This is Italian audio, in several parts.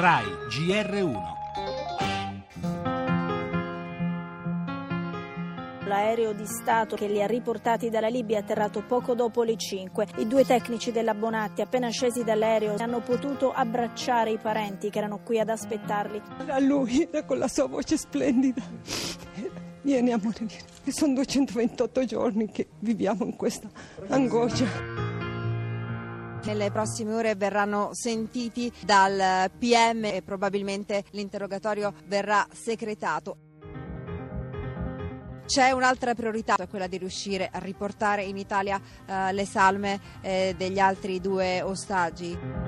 RAI GR1 L'aereo di Stato che li ha riportati dalla Libia è atterrato poco dopo le 5. I due tecnici della Bonatti, appena scesi dall'aereo, hanno potuto abbracciare i parenti che erano qui ad aspettarli. A lui era con la sua voce splendida. Vieni amore, vieni. Sono 228 giorni che viviamo in questa angoscia. Nelle prossime ore verranno sentiti dal PM e probabilmente l'interrogatorio verrà secretato. C'è un'altra priorità, quella di riuscire a riportare in Italia eh, le salme eh, degli altri due ostaggi.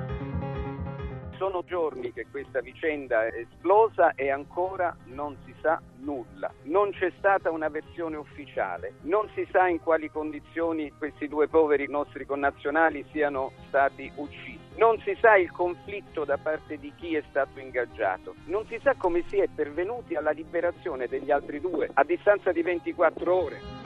Sono giorni che questa vicenda è esplosa e ancora non si sa nulla. Non c'è stata una versione ufficiale, non si sa in quali condizioni questi due poveri nostri connazionali siano stati uccisi. Non si sa il conflitto da parte di chi è stato ingaggiato, non si sa come si è pervenuti alla liberazione degli altri due a distanza di 24 ore.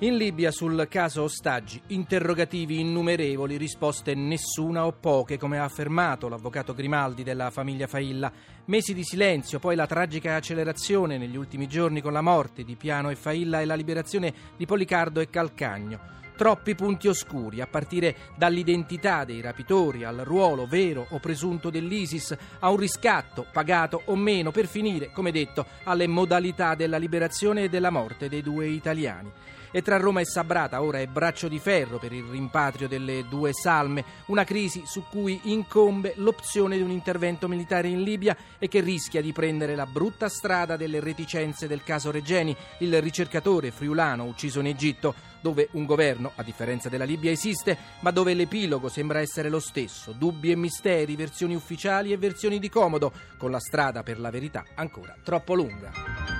In Libia sul caso ostaggi, interrogativi innumerevoli, risposte nessuna o poche, come ha affermato l'avvocato Grimaldi della famiglia Failla. Mesi di silenzio, poi la tragica accelerazione negli ultimi giorni con la morte di Piano e Failla e la liberazione di Policardo e Calcagno. Troppi punti oscuri, a partire dall'identità dei rapitori, al ruolo vero o presunto dell'ISIS, a un riscatto, pagato o meno, per finire, come detto, alle modalità della liberazione e della morte dei due italiani. E tra Roma e Sabrata ora è braccio di ferro per il rimpatrio delle due salme, una crisi su cui incombe l'opzione di un intervento militare in Libia e che rischia di prendere la brutta strada delle reticenze del caso Regeni, il ricercatore friulano ucciso in Egitto, dove un governo, a differenza della Libia, esiste, ma dove l'epilogo sembra essere lo stesso, dubbi e misteri, versioni ufficiali e versioni di comodo, con la strada per la verità ancora troppo lunga.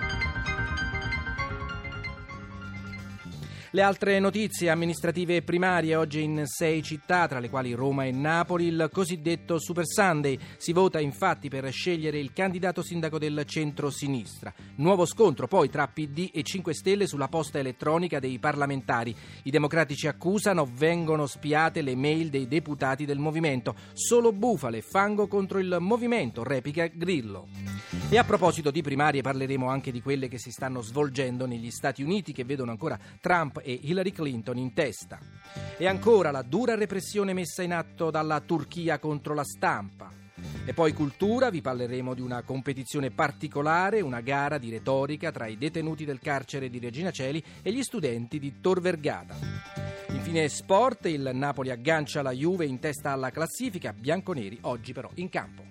Le altre notizie amministrative primarie oggi in sei città, tra le quali Roma e Napoli, il cosiddetto Super Sunday. Si vota infatti per scegliere il candidato sindaco del centro-sinistra. Nuovo scontro poi tra PD e 5 Stelle sulla posta elettronica dei parlamentari. I democratici accusano vengono spiate le mail dei deputati del movimento. Solo bufale, fango contro il movimento, replica Grillo. E a proposito di primarie parleremo anche di quelle che si stanno svolgendo negli Stati Uniti che vedono ancora Trump e Hillary Clinton in testa. E ancora la dura repressione messa in atto dalla Turchia contro la stampa. E poi cultura, vi parleremo di una competizione particolare, una gara di retorica tra i detenuti del carcere di Regina Celi e gli studenti di Tor Vergata. Infine sport, il Napoli aggancia la Juve in testa alla classifica, bianconeri oggi però in campo.